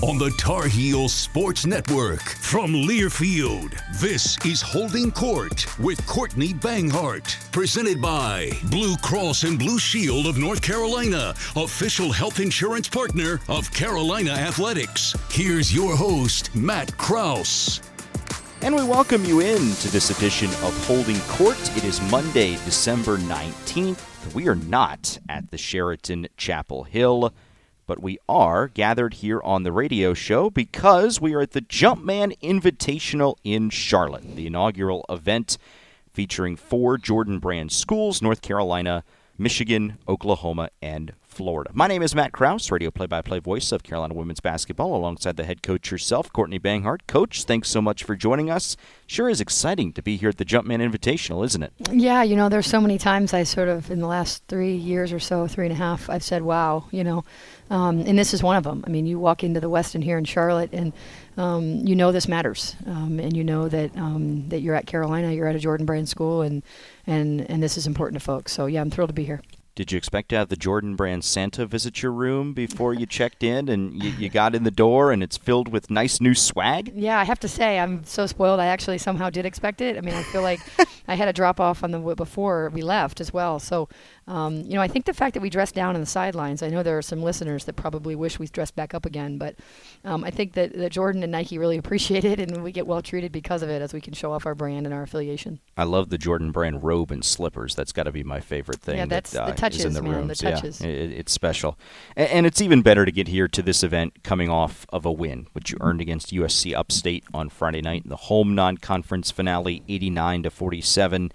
On the Tar Heel Sports Network from Learfield, this is Holding Court with Courtney Banghart. Presented by Blue Cross and Blue Shield of North Carolina, official health insurance partner of Carolina Athletics. Here's your host, Matt Kraus. And we welcome you in to this edition of Holding Court. It is Monday, December 19th. We are not at the Sheraton Chapel Hill but we are gathered here on the radio show because we are at the Jumpman Invitational in Charlotte, the inaugural event featuring four Jordan Brand schools North Carolina, Michigan, Oklahoma, and Florida. My name is Matt Kraus, radio play by play voice of Carolina women's basketball, alongside the head coach herself, Courtney Banghart. Coach, thanks so much for joining us. Sure is exciting to be here at the Jumpman Invitational, isn't it? Yeah, you know, there's so many times I sort of, in the last three years or so, three and a half, I've said, wow, you know, um, and this is one of them. I mean, you walk into the Westin here in Charlotte, and um, you know this matters, um, and you know that um, that you're at Carolina, you're at a Jordan Brand school, and and and this is important to folks. So yeah, I'm thrilled to be here. Did you expect to have the Jordan brand Santa visit your room before you checked in and you, you, got in the door and it's filled with nice new swag? Yeah, I have to say I'm so spoiled. I actually somehow did expect it. I mean, I feel like I had a drop off on the before we left as well. So um, you know, I think the fact that we dressed down on the sidelines, I know there are some listeners that probably wish we dressed back up again, but um, I think that, that Jordan and Nike really appreciate it and we get well treated because of it as we can show off our brand and our affiliation. I love the Jordan brand robe and slippers. That's got to be my favorite thing. Yeah, that's that, uh, the touches, in the man, rooms. the touches. Yeah, it, it's special. And, and it's even better to get here to this event coming off of a win, which you earned against USC Upstate on Friday night in the home non-conference finale, 89 to 47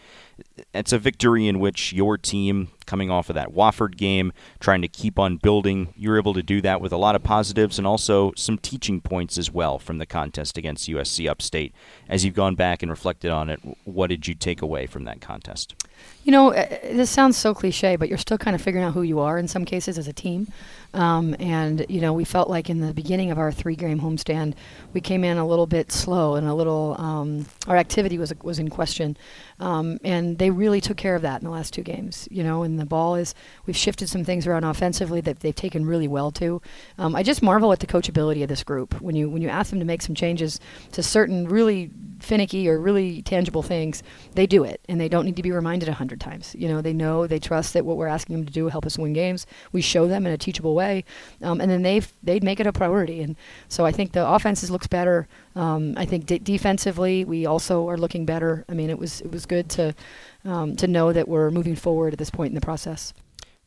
it's a victory in which your team, coming off of that Wofford game, trying to keep on building, you're able to do that with a lot of positives and also some teaching points as well from the contest against USC Upstate. As you've gone back and reflected on it, what did you take away from that contest? You know, uh, this sounds so cliche, but you're still kind of figuring out who you are in some cases as a team. Um, and you know, we felt like in the beginning of our three-game homestand, we came in a little bit slow and a little um, our activity was was in question. Um, and they really took care of that in the last two games. You know, and the ball is we've shifted some things around offensively that they've taken really well to. Um, I just marvel at the coachability of this group when you when you ask them to make some changes to certain really finicky or really tangible things, they do it, and they don't need to be reminded a hundred times. You know, they know, they trust that what we're asking them to do will help us win games. We show them in a teachable way, um, and then they they make it a priority. And so I think the offenses looks better. Um, I think de- defensively, we also are looking better. I mean, it was it was good to um, to know that we're moving forward at this point in the process.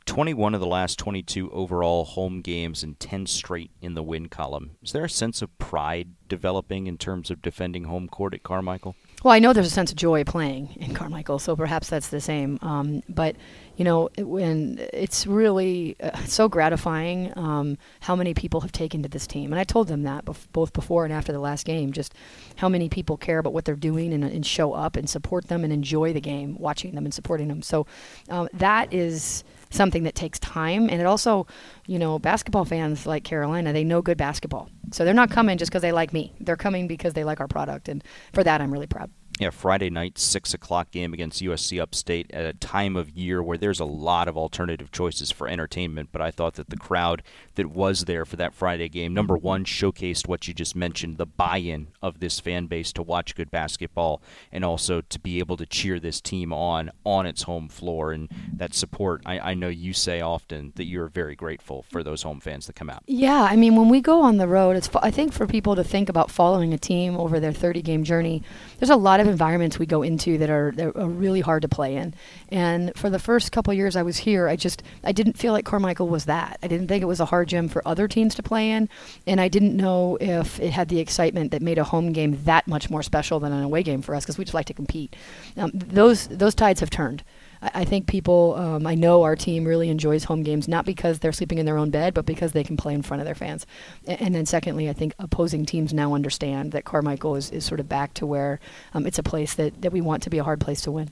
21 of the last 22 overall home games and 10 straight in the win column. Is there a sense of pride developing in terms of defending home court at Carmichael? Well, I know there's a sense of joy playing in Carmichael, so perhaps that's the same. Um, but you know, when it's really uh, so gratifying um, how many people have taken to this team, and I told them that bef- both before and after the last game, just how many people care about what they're doing and, and show up and support them and enjoy the game, watching them and supporting them. So um, that is something that takes time. And it also, you know, basketball fans like Carolina, they know good basketball. So they're not coming just because they like me. They're coming because they like our product. And for that, I'm really proud. Yeah, Friday night, 6 o'clock game against USC Upstate at a time of year where there's a lot of alternative choices for entertainment. But I thought that the crowd that was there for that Friday game, number one, showcased what you just mentioned the buy in of this fan base to watch good basketball and also to be able to cheer this team on on its home floor. And that support, I, I know you say often that you're very grateful for those home fans that come out. Yeah, I mean, when we go on the road, it's I think for people to think about following a team over their 30 game journey, there's a lot of environments we go into that are, that are really hard to play in. And for the first couple years I was here, I just I didn't feel like Carmichael was that. I didn't think it was a hard gym for other teams to play in, and I didn't know if it had the excitement that made a home game that much more special than an away game for us because we just like to compete. Um, those those tides have turned. I think people, um, I know our team really enjoys home games, not because they're sleeping in their own bed, but because they can play in front of their fans. And, and then, secondly, I think opposing teams now understand that Carmichael is, is sort of back to where um, it's a place that, that we want to be a hard place to win.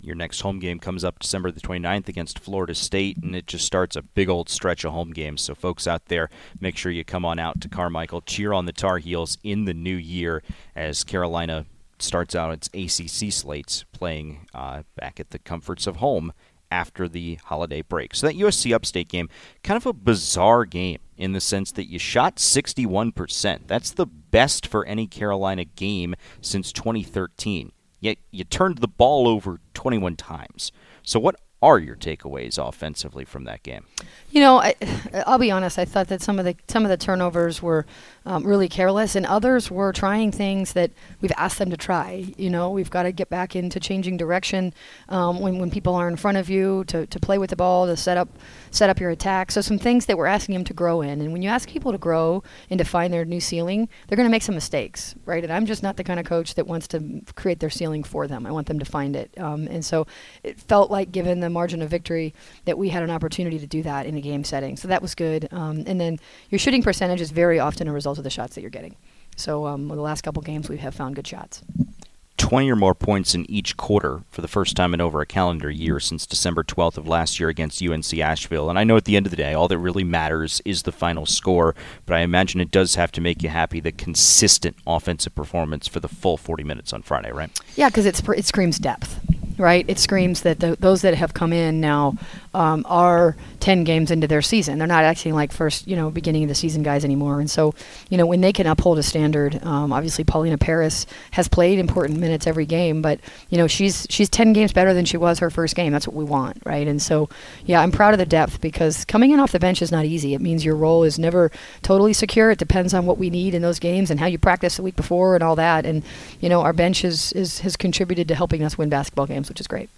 Your next home game comes up December the 29th against Florida State, and it just starts a big old stretch of home games. So, folks out there, make sure you come on out to Carmichael, cheer on the Tar Heels in the new year as Carolina starts out its ACC slates playing uh, back at the comforts of home after the holiday break. So that USC Upstate game, kind of a bizarre game in the sense that you shot 61%. That's the best for any Carolina game since 2013. Yet you turned the ball over 21 times. So what are your takeaways offensively from that game? You know, I, will be honest. I thought that some of the some of the turnovers were um, really careless, and others were trying things that we've asked them to try. You know, we've got to get back into changing direction um, when when people are in front of you to, to play with the ball, to set up set up your attack. So some things that we're asking them to grow in. And when you ask people to grow and to find their new ceiling, they're going to make some mistakes, right? And I'm just not the kind of coach that wants to create their ceiling for them. I want them to find it. Um, and so it felt like, given the margin of victory, that we had an opportunity to do that in a game setting. So that was good. Um, and then your shooting percentage is very often a result of the shots that you're getting. So um, the last couple games, we have found good shots. 20 or more points in each quarter for the first time in over a calendar year since December 12th of last year against UNC Asheville. And I know at the end of the day, all that really matters is the final score, but I imagine it does have to make you happy the consistent offensive performance for the full 40 minutes on Friday, right? Yeah, because it screams depth right? It screams that the, those that have come in now um, are 10 games into their season. They're not acting like first, you know, beginning of the season guys anymore. And so, you know, when they can uphold a standard, um, obviously Paulina Paris has played important minutes every game, but, you know, she's she's 10 games better than she was her first game. That's what we want, right? And so, yeah, I'm proud of the depth because coming in off the bench is not easy. It means your role is never totally secure. It depends on what we need in those games and how you practice the week before and all that. And, you know, our bench is, is has contributed to helping us win basketball games, which is great.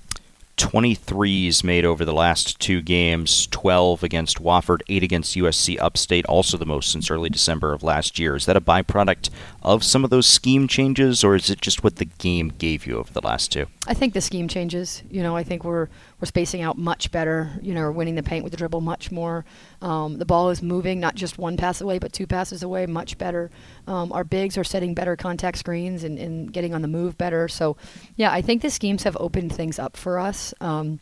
23s made over the last two games 12 against Wofford, 8 against USC Upstate, also the most since early December of last year. Is that a byproduct of some of those scheme changes, or is it just what the game gave you over the last two? I think the scheme changes. You know, I think we're we're spacing out much better. You know, we're winning the paint with the dribble much more. Um, the ball is moving, not just one pass away, but two passes away, much better. Um, our bigs are setting better contact screens and, and, getting on the move better. So, yeah, I think the schemes have opened things up for us. Um,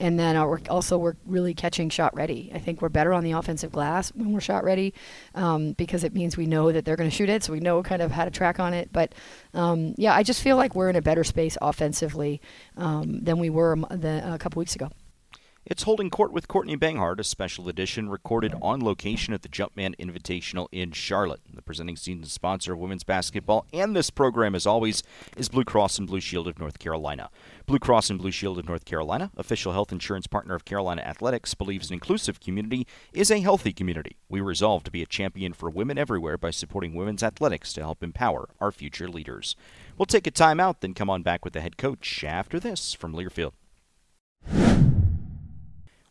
and then uh, also we're really catching shot ready. I think we're better on the offensive glass when we're shot ready um, because it means we know that they're going to shoot it, so we know kind of how to track on it. But um, yeah, I just feel like we're in a better space offensively um, than we were the, a couple weeks ago It's Holding Court with Courtney Banghart, a special edition recorded on location at the Jumpman Invitational in Charlotte. The presenting season sponsor of women's basketball and this program, as always, is Blue Cross and Blue Shield of North Carolina. Blue Cross and Blue Shield of North Carolina, official health insurance partner of Carolina Athletics, believes an inclusive community is a healthy community. We resolve to be a champion for women everywhere by supporting women's athletics to help empower our future leaders. We'll take a timeout, then come on back with the head coach after this from Learfield.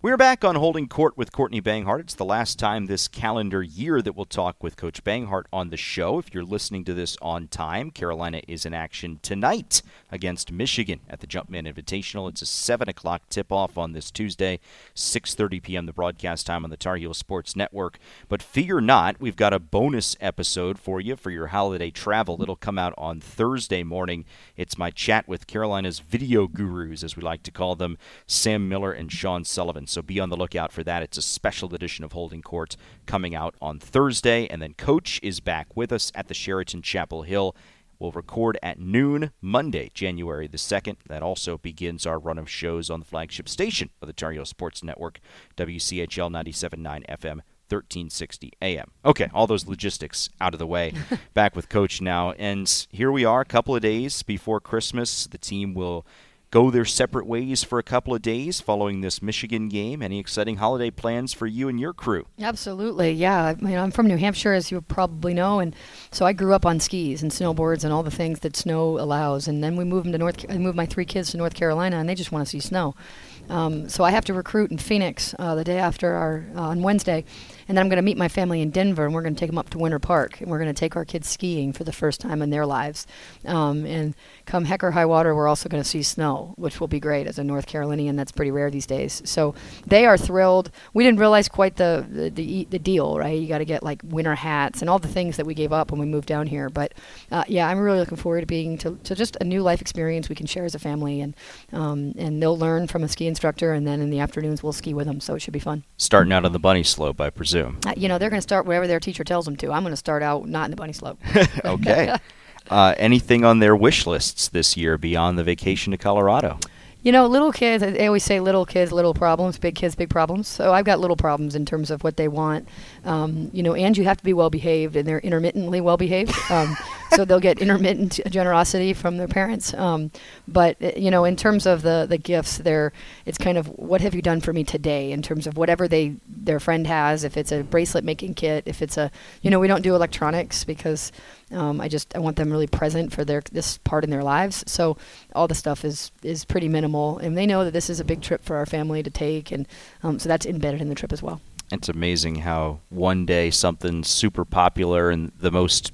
We're back on Holding Court with Courtney Banghart. It's the last time this calendar year that we'll talk with Coach Banghart on the show. If you're listening to this on time, Carolina is in action tonight against Michigan at the Jumpman Invitational. It's a 7 o'clock tip-off on this Tuesday, 6.30 p.m. the broadcast time on the Tar Heel Sports Network. But fear not, we've got a bonus episode for you for your holiday travel. It'll come out on Thursday morning. It's my chat with Carolina's video gurus, as we like to call them, Sam Miller and Sean Sullivan. So be on the lookout for that. It's a special edition of Holding Court coming out on Thursday. And then Coach is back with us at the Sheraton Chapel Hill. We'll record at noon Monday, January the 2nd. That also begins our run of shows on the flagship station of the Tar Heel Sports Network, WCHL 97.9 FM 1360 AM. Okay, all those logistics out of the way. Back with Coach now. And here we are, a couple of days before Christmas. The team will go their separate ways for a couple of days following this Michigan game. Any exciting holiday plans for you and your crew? Absolutely, yeah. I mean, I'm from New Hampshire, as you probably know, and so I grew up on skis and snowboards and all the things that snow allows. And then we moved them to North. I moved my three kids to North Carolina, and they just want to see snow. Um, so I have to recruit in Phoenix uh, the day after our uh, on Wednesday, and then I'm going to meet my family in Denver, and we're going to take them up to Winter Park, and we're going to take our kids skiing for the first time in their lives. Um, and come heck or high water, we're also going to see snow, which will be great as a North Carolinian. That's pretty rare these days. So they are thrilled. We didn't realize quite the the, the, the deal, right? You got to get like winter hats and all the things that we gave up when we moved down here. But uh, yeah, I'm really looking forward to being to, to just a new life experience we can share as a family, and um, and they'll learn from a ski instructor, and then in the afternoons we'll ski with them. So it should be fun. Starting out on the bunny slope, I presume. Uh, you know, they're going to start wherever their teacher tells them to. I'm going to start out not in the bunny slope. okay. Uh, anything on their wish lists this year beyond the vacation to Colorado? You know, little kids, they always say little kids, little problems, big kids, big problems. So I've got little problems in terms of what they want. Um, you know, and you have to be well behaved, and they're intermittently well behaved. Um, so they'll get intermittent generosity from their parents. Um, but, uh, you know, in terms of the, the gifts, they're, it's kind of what have you done for me today in terms of whatever they their friend has. If it's a bracelet making kit, if it's a, you know, we don't do electronics because um, I just I want them really present for their this part in their lives. So all the stuff is is pretty minimal, and they know that this is a big trip for our family to take, and um, so that's embedded in the trip as well. It's amazing how one day something's super popular and the most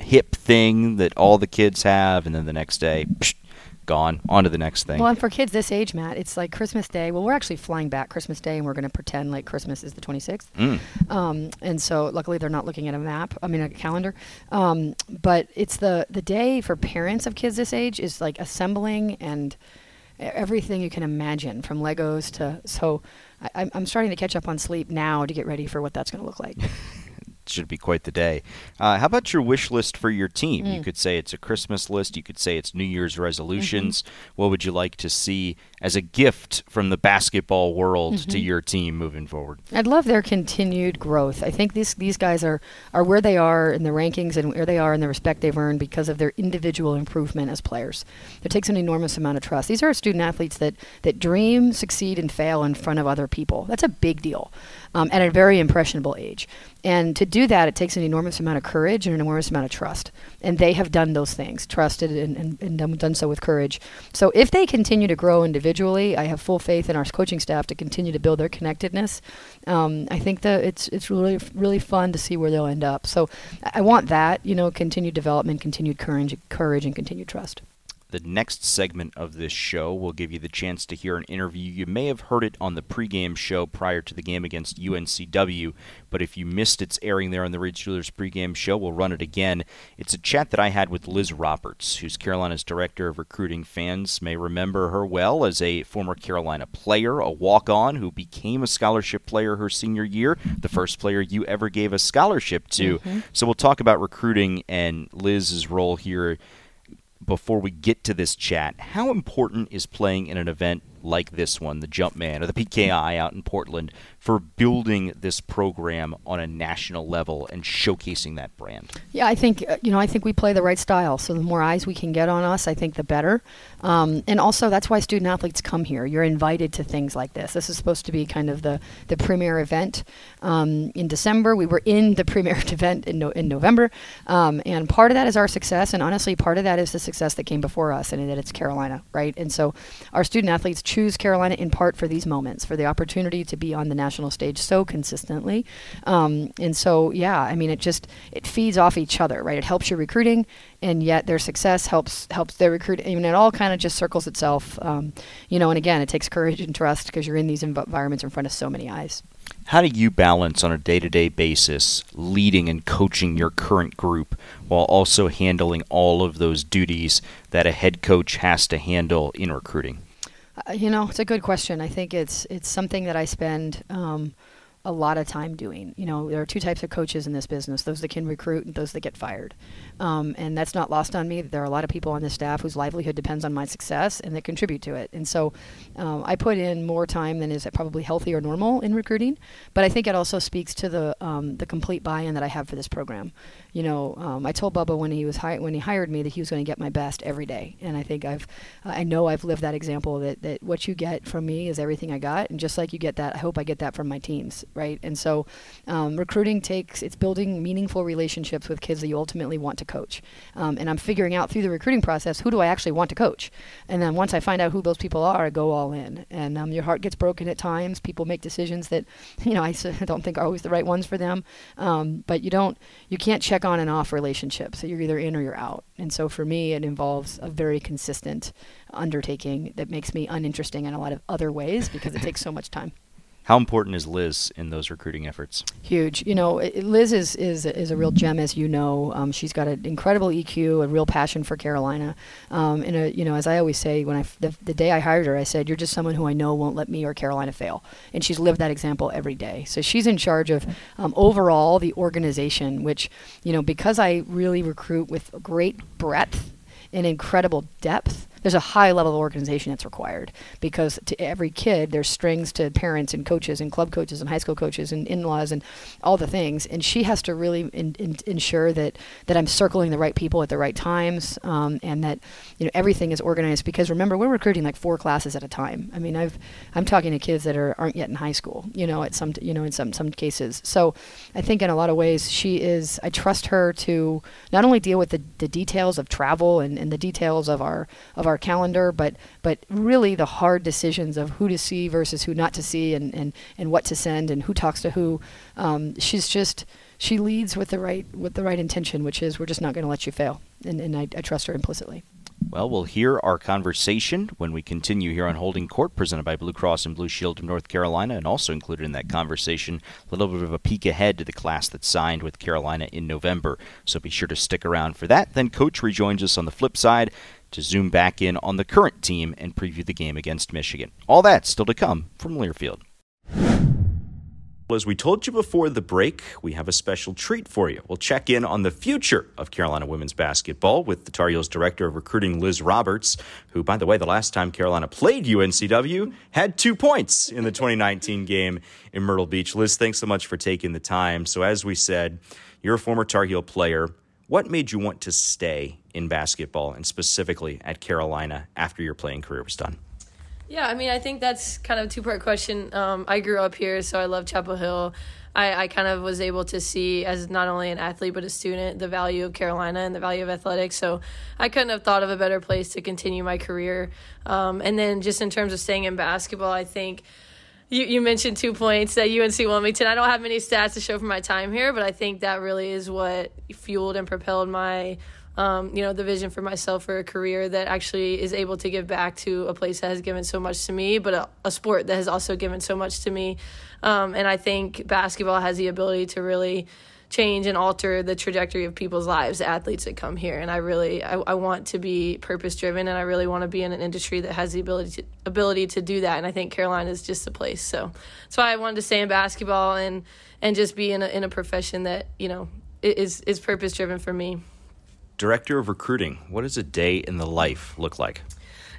hip thing that all the kids have, and then the next day, psh, gone. On to the next thing. Well, and for kids this age, Matt, it's like Christmas Day. Well, we're actually flying back Christmas Day, and we're going to pretend like Christmas is the 26th. Mm. Um, and so, luckily, they're not looking at a map. I mean, a calendar. Um, but it's the the day for parents of kids this age is like assembling and everything you can imagine, from Legos to so. I, I'm starting to catch up on sleep now to get ready for what that's going to look like. should be quite the day. Uh, how about your wish list for your team? Mm. You could say it's a Christmas list. You could say it's New Year's resolutions. Mm-hmm. What would you like to see as a gift from the basketball world mm-hmm. to your team moving forward? I'd love their continued growth. I think these these guys are are where they are in the rankings and where they are in the respect they've earned because of their individual improvement as players. It takes an enormous amount of trust. These are student athletes that that dream, succeed, and fail in front of other people. That's a big deal um, at a very impressionable age. And to do that, it takes an enormous amount of courage and an enormous amount of trust. And they have done those things, trusted and, and, and done so with courage. So if they continue to grow individually, I have full faith in our coaching staff to continue to build their connectedness. Um, I think that it's it's really really fun to see where they'll end up. So I want that, you know, continued development, continued courage, courage, and continued trust. The next segment of this show will give you the chance to hear an interview. You may have heard it on the pregame show prior to the game against UNCW, but if you missed its airing there on the Reed Steelers pregame show, we'll run it again. It's a chat that I had with Liz Roberts, who's Carolina's director of recruiting. Fans may remember her well as a former Carolina player, a walk on who became a scholarship player her senior year, the first player you ever gave a scholarship to. Mm-hmm. So we'll talk about recruiting and Liz's role here before we get to this chat, how important is playing in an event like this one, the Jumpman or the PKI out in Portland, for building this program on a national level and showcasing that brand? Yeah, I think uh, you know I think we play the right style. So the more eyes we can get on us, I think the better. Um, and also that's why student athletes come here. You're invited to things like this. This is supposed to be kind of the the premier event um, in December. We were in the premier event in no, in November, um, and part of that is our success, and honestly, part of that is the success that came before us, and that it's Carolina, right? And so our student athletes choose Carolina in part for these moments, for the opportunity to be on the national national stage so consistently. Um, and so, yeah, I mean, it just it feeds off each other, right? It helps your recruiting, and yet their success helps helps their recruiting. I mean, it all kind of just circles itself, um, you know. And again, it takes courage and trust because you're in these environments in front of so many eyes. How do you balance on a day to day basis leading and coaching your current group while also handling all of those duties that a head coach has to handle in recruiting? Uh, you know, it's a good question. I think it's it's something that I spend um, a lot of time doing. You know, there are two types of coaches in this business: those that can recruit and those that get fired. Um, and that's not lost on me. There are a lot of people on the staff whose livelihood depends on my success and that contribute to it. And so um, I put in more time than is probably healthy or normal in recruiting. But I think it also speaks to the um, the complete buy-in that I have for this program. You know, um, I told Bubba when he was hi- when he hired me that he was going to get my best every day. And I think I've I know I've lived that example that that what you get from me is everything I got. And just like you get that, I hope I get that from my teams, right? And so um, recruiting takes it's building meaningful relationships with kids that you ultimately want to coach. Um, and I'm figuring out through the recruiting process who do I actually want to coach. And then once I find out who those people are, I go all in. And um, your heart gets broken at times. People make decisions that, you know, I don't think are always the right ones for them. Um, but you don't, you can't check on and off relationships. So you're either in or you're out. And so for me, it involves a very consistent undertaking that makes me uninteresting in a lot of other ways because it takes so much time. How important is Liz in those recruiting efforts? Huge. You know, Liz is is is a real gem, as you know. Um, she's got an incredible EQ, a real passion for Carolina. Um, and a, you know, as I always say, when I the, the day I hired her, I said, "You're just someone who I know won't let me or Carolina fail." And she's lived that example every day. So she's in charge of um, overall the organization, which you know, because I really recruit with great breadth and incredible depth there's a high level of organization that's required because to every kid there's strings to parents and coaches and club coaches and high school coaches and in-laws and all the things. And she has to really in, in, ensure that that I'm circling the right people at the right times um, and that you know everything is organized. Because remember we're recruiting like four classes at a time. I mean I've I'm talking to kids that are aren't yet in high school you know at some you know in some some cases. So I think in a lot of ways she is I trust her to not only deal with the, the details of travel and, and the details of our of our our calendar, but but really the hard decisions of who to see versus who not to see, and and, and what to send, and who talks to who. Um, she's just she leads with the right with the right intention, which is we're just not going to let you fail, and and I, I trust her implicitly. Well, we'll hear our conversation when we continue here on Holding Court, presented by Blue Cross and Blue Shield of North Carolina, and also included in that conversation a little bit of a peek ahead to the class that signed with Carolina in November. So be sure to stick around for that. Then Coach rejoins us on the flip side to zoom back in on the current team and preview the game against Michigan. All that still to come from Learfield. As we told you before the break, we have a special treat for you. We'll check in on the future of Carolina women's basketball with the Tar Heels director of recruiting, Liz Roberts, who, by the way, the last time Carolina played UNCW had two points in the 2019 game in Myrtle Beach. Liz, thanks so much for taking the time. So, as we said, you're a former Tar Heel player. What made you want to stay in basketball and specifically at Carolina after your playing career was done? Yeah, I mean, I think that's kind of a two part question. Um, I grew up here, so I love Chapel Hill. I, I kind of was able to see, as not only an athlete but a student, the value of Carolina and the value of athletics. So I couldn't have thought of a better place to continue my career. Um, and then just in terms of staying in basketball, I think you, you mentioned two points that UNC Wilmington. I don't have many stats to show for my time here, but I think that really is what fueled and propelled my, um, you know, the vision for myself for a career that actually is able to give back to a place that has given so much to me, but a, a sport that has also given so much to me. Um, and I think basketball has the ability to really change and alter the trajectory of people's lives, athletes that come here. And I really, I, I want to be purpose driven, and I really want to be in an industry that has the ability to, ability to do that. And I think Carolina is just the place. So that's why I wanted to stay in basketball and and just be in a in a profession that you know is is purpose driven for me. Director of recruiting, what does a day in the life look like?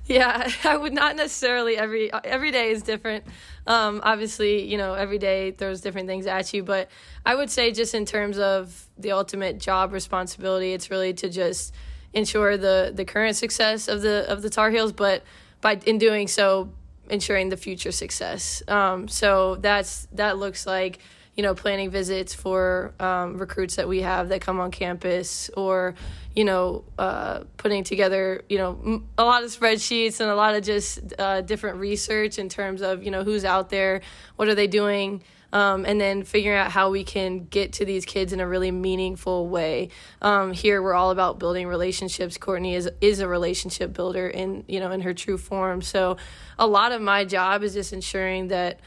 Yeah, I would not necessarily every every day is different. Um, obviously, you know, every day throws different things at you, but I would say just in terms of the ultimate job responsibility, it's really to just ensure the the current success of the of the Tar Heels, but by in doing so, ensuring the future success. Um, so that's that looks like you know planning visits for um, recruits that we have that come on campus, or you know uh, putting together you know a lot of spreadsheets and a lot of just uh, different research in terms of you know who's out there, what are they doing. Um, and then figuring out how we can get to these kids in a really meaningful way. Um, here, we're all about building relationships. Courtney is is a relationship builder in you know in her true form. So, a lot of my job is just ensuring that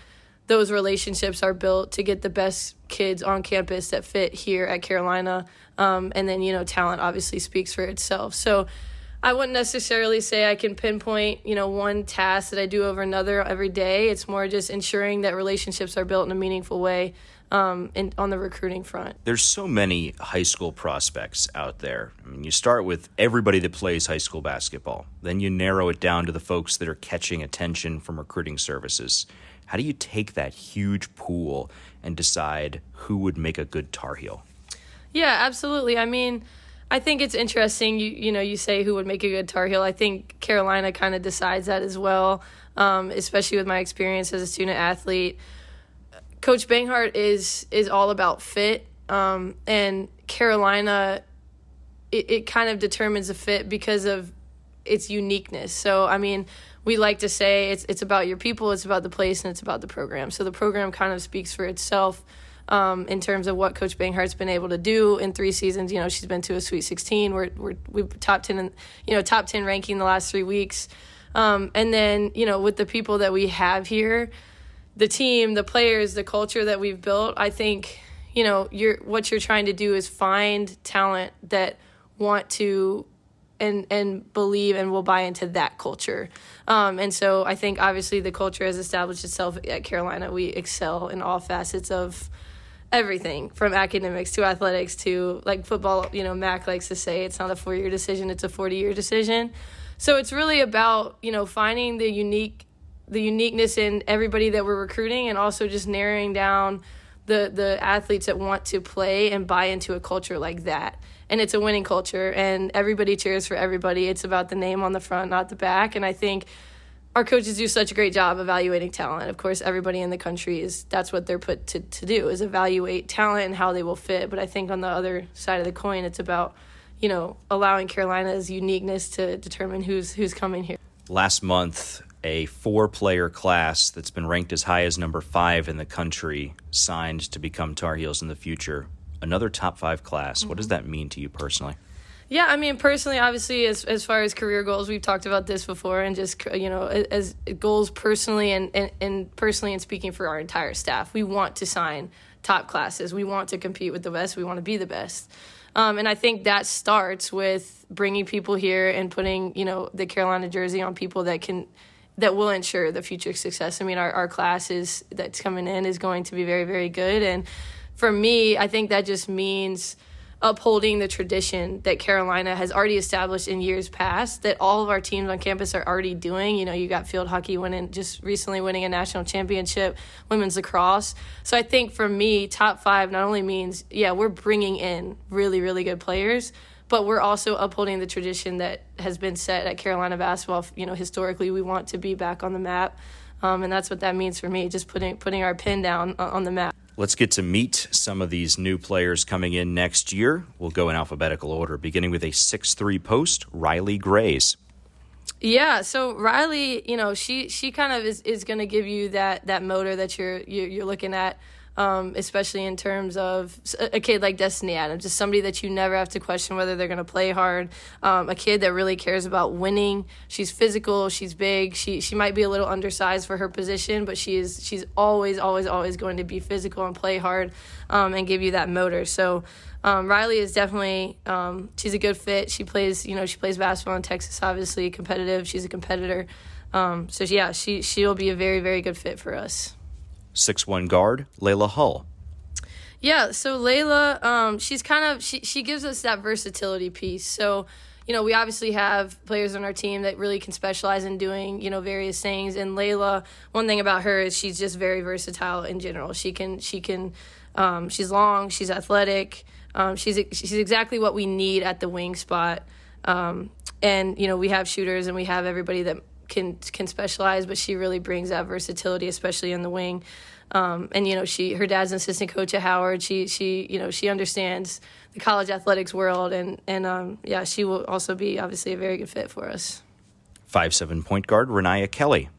those relationships are built to get the best kids on campus that fit here at Carolina. Um, and then you know, talent obviously speaks for itself. So I wouldn't necessarily say I can pinpoint, you know, one task that I do over another every day. It's more just ensuring that relationships are built in a meaningful way um, in, on the recruiting front. There's so many high school prospects out there. I mean, you start with everybody that plays high school basketball. Then you narrow it down to the folks that are catching attention from recruiting services. How do you take that huge pool and decide who would make a good Tar Heel? Yeah, absolutely. I mean, I think it's interesting. You you know you say who would make a good Tar Heel. I think Carolina kind of decides that as well, um, especially with my experience as a student athlete. Coach Banghart is is all about fit, um, and Carolina, it, it kind of determines a fit because of its uniqueness. So I mean, we like to say it's it's about your people, it's about the place, and it's about the program. So the program kind of speaks for itself um, in terms of what Coach Banghart's been able to do in three seasons. You know, she's been to a Sweet 16. We're we're we've top ten, in, you know, top ten ranking the last three weeks. Um, and then you know, with the people that we have here, the team, the players, the culture that we've built, I think you know, you're what you're trying to do is find talent that want to and and believe and will buy into that culture. Um, and so I think obviously the culture has established itself at Carolina. We excel in all facets of everything from academics to athletics to like football you know mac likes to say it's not a four year decision it's a 40 year decision so it's really about you know finding the unique the uniqueness in everybody that we're recruiting and also just narrowing down the the athletes that want to play and buy into a culture like that and it's a winning culture and everybody cheers for everybody it's about the name on the front not the back and i think our coaches do such a great job evaluating talent. Of course, everybody in the country is that's what they're put to, to do is evaluate talent and how they will fit. But I think on the other side of the coin, it's about you know allowing Carolina's uniqueness to determine who's who's coming here. Last month, a four-player class that's been ranked as high as number five in the country signed to become Tar Heels in the future. Another top five class. Mm-hmm. What does mm-hmm. that mean to you personally? Yeah, I mean, personally, obviously, as as far as career goals, we've talked about this before, and just you know, as goals personally and, and, and personally, and speaking for our entire staff, we want to sign top classes. We want to compete with the best. We want to be the best. Um, and I think that starts with bringing people here and putting you know the Carolina jersey on people that can that will ensure the future success. I mean, our our class is that's coming in is going to be very very good, and for me, I think that just means upholding the tradition that Carolina has already established in years past that all of our teams on campus are already doing. You know, you got field hockey winning just recently winning a national championship, women's lacrosse. So I think for me, top 5 not only means yeah, we're bringing in really really good players, but we're also upholding the tradition that has been set at Carolina basketball. You know, historically we want to be back on the map. Um, and that's what that means for me, just putting putting our pin down on the map. Let's get to meet some of these new players coming in next year. We'll go in alphabetical order, beginning with a six-three post, Riley Grays. Yeah, so Riley, you know, she she kind of is, is going to give you that that motor that you're you're, you're looking at um, especially in terms of a kid like Destiny Adams, just somebody that you never have to question whether they're going to play hard. Um, a kid that really cares about winning. She's physical. She's big. She she might be a little undersized for her position, but she is she's always always always going to be physical and play hard um, and give you that motor. So. Um, Riley is definitely um, she's a good fit. She plays you know she plays basketball in Texas, obviously competitive. She's a competitor. Um, so yeah, she she'll be a very very good fit for us. Six one guard, Laila Hull. Yeah, so Laila, um, she's kind of she she gives us that versatility piece. So, you know, we obviously have players on our team that really can specialize in doing, you know, various things. And Laila, one thing about her is she's just very versatile in general. She can, she can, um, she's long, she's athletic, um, she's she's exactly what we need at the wing spot. Um, and you know, we have shooters and we have everybody that can can specialize, but she really brings that versatility, especially in the wing. Um, and you know, she her dad's an assistant coach at Howard. She she you know she understands the college athletics world, and and um, yeah, she will also be obviously a very good fit for us. Five seven point guard Reniya Kelly.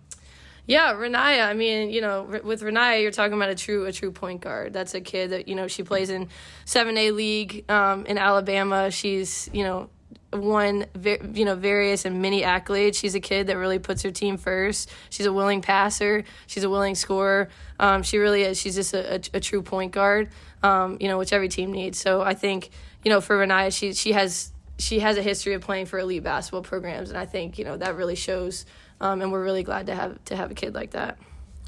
Yeah, Reniya. I mean, you know, with Reniya, you're talking about a true a true point guard. That's a kid that you know she plays in seven A league um, in Alabama. She's you know won you know various and many accolades. She's a kid that really puts her team first. She's a willing passer. She's a willing scorer. Um, she really is. She's just a, a, a true point guard. Um, you know, which every team needs. So I think you know for Reniya, she she has she has a history of playing for elite basketball programs, and I think you know that really shows. Um, and we're really glad to have to have a kid like that.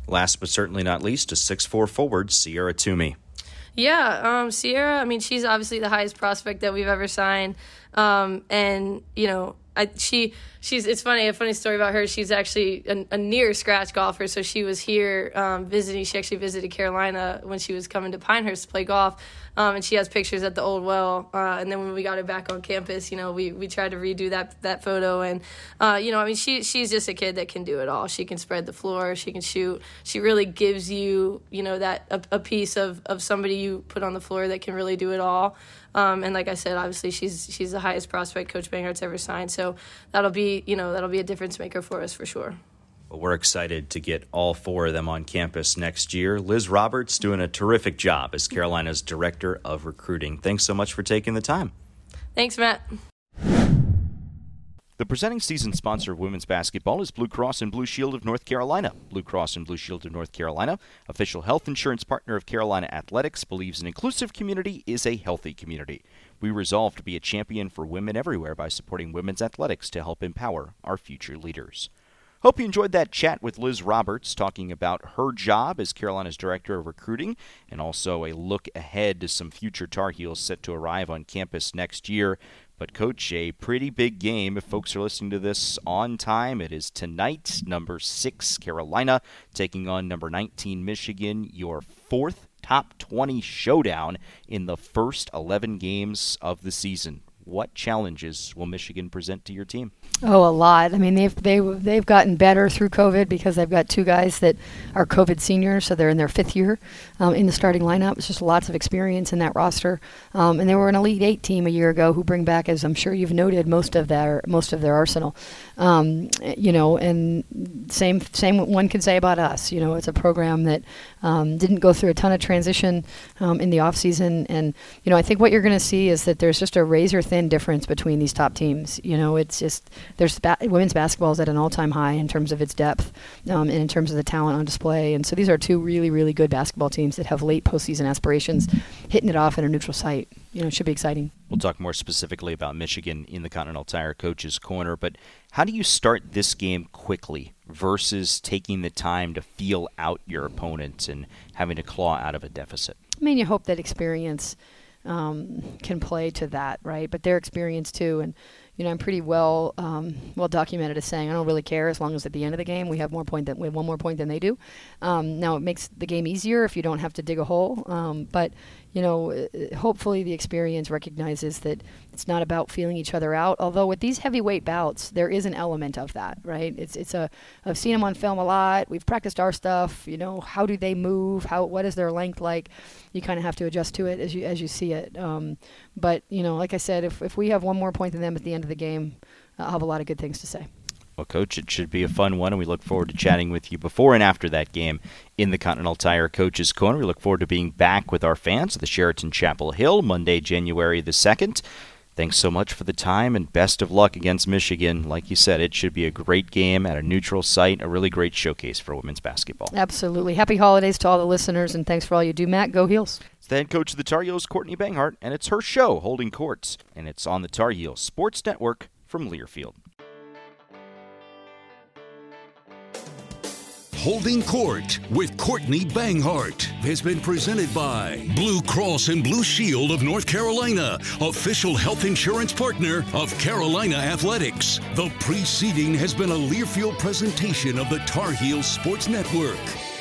Last but certainly not least, a six four forward, Ciera Toomey. Yeah, um, Ciera. I mean, she's obviously the highest prospect that we've ever signed, um, and you know, I, she she's it's funny a funny story about her. She's actually a, a near scratch golfer, so she was here um, visiting. She actually visited Carolina when she was coming to Pinehurst to play golf, um, and she has pictures at the old well. Uh, and then when we got her back on campus, you know, we, we tried to redo that that photo, and uh, you know, I mean, she she's just a kid that can do it all. She can spread the floor, she can shoot. She really gives you you know that a, a piece of of somebody you put on the floor that can really do it all. Um, and like I said, obviously she's she's the highest prospect Coach Banghart's ever signed. So that'll be you know that'll be a difference maker for us for sure. Well, we're excited to get all four of them on campus next year. Liz Roberts doing a terrific job as Carolina's director of recruiting. Thanks so much for taking the time. Thanks, Matt. The presenting season sponsor of women's basketball is Blue Cross and Blue Shield of North Carolina. Blue Cross and Blue Shield of North Carolina, official health insurance partner of Carolina Athletics, believes an inclusive community is a healthy community. We resolve to be a champion for women everywhere by supporting women's athletics to help empower our future leaders. Hope you enjoyed that chat with Liz Roberts talking about her job as Carolina's Director of Recruiting and also a look ahead to some future Tar Heels set to arrive on campus next year. But, Coach, a pretty big game. If folks are listening to this on time, it is tonight. Number six, Carolina, taking on number 19, Michigan, your fourth top 20 showdown in the first 11 games of the season. What challenges will Michigan present to your team? Oh, a lot. I mean, they've they they've gotten better through COVID because they've got two guys that are COVID seniors, so they're in their fifth year um, in the starting lineup. It's just lots of experience in that roster, um, and they were an Elite Eight team a year ago who bring back, as I'm sure you've noted, most of their most of their arsenal. Um, you know, and same same one could say about us. You know, it's a program that um, didn't go through a ton of transition um, in the off season, and you know, I think what you're going to see is that there's just a razor thin difference between these top teams. You know, it's just there's ba- women's basketball is at an all-time high in terms of its depth um, and in terms of the talent on display. And so these are two really, really good basketball teams that have late postseason aspirations, hitting it off in a neutral site. You know, it should be exciting. We'll talk more specifically about Michigan in the Continental Tire Coaches Corner, but how do you start this game quickly versus taking the time to feel out your opponents and having to claw out of a deficit? I mean, you hope that experience um, can play to that, right? But their experience too, and you know, I'm pretty well um, well documented as saying I don't really care as long as at the end of the game we have more point than we have one more point than they do. Um, now it makes the game easier if you don't have to dig a hole, um, but you know, uh, hopefully the experience recognizes that it's not about feeling each other out. Although with these heavyweight bouts, there is an element of that, right? It's it's a I've seen them on film a lot. We've practiced our stuff. You know, how do they move? How what is their length like? You kind of have to adjust to it as you as you see it. Um, but you know, like I said, if if we have one more point than them at the end of the game, I'll have a lot of good things to say. Well, Coach, it should be a fun one, and we look forward to chatting with you before and after that game in the Continental Tire Coaches Corner. We look forward to being back with our fans at the Sheraton Chapel Hill Monday, January the 2nd. Thanks so much for the time and best of luck against Michigan. Like you said, it should be a great game at a neutral site, a really great showcase for women's basketball. Absolutely. Happy holidays to all the listeners, and thanks for all you do. Matt, go Heels. It's the head coach of the Tar Heels, Courtney Banghart, and it's her show, Holding Courts, and it's on the Tar Heels Sports Network from Learfield. Holding Court with Courtney Banghart has been presented by Blue Cross and Blue Shield of North Carolina, official health insurance partner of Carolina Athletics. The preceding has been a Learfield presentation of the Tar Heels Sports Network.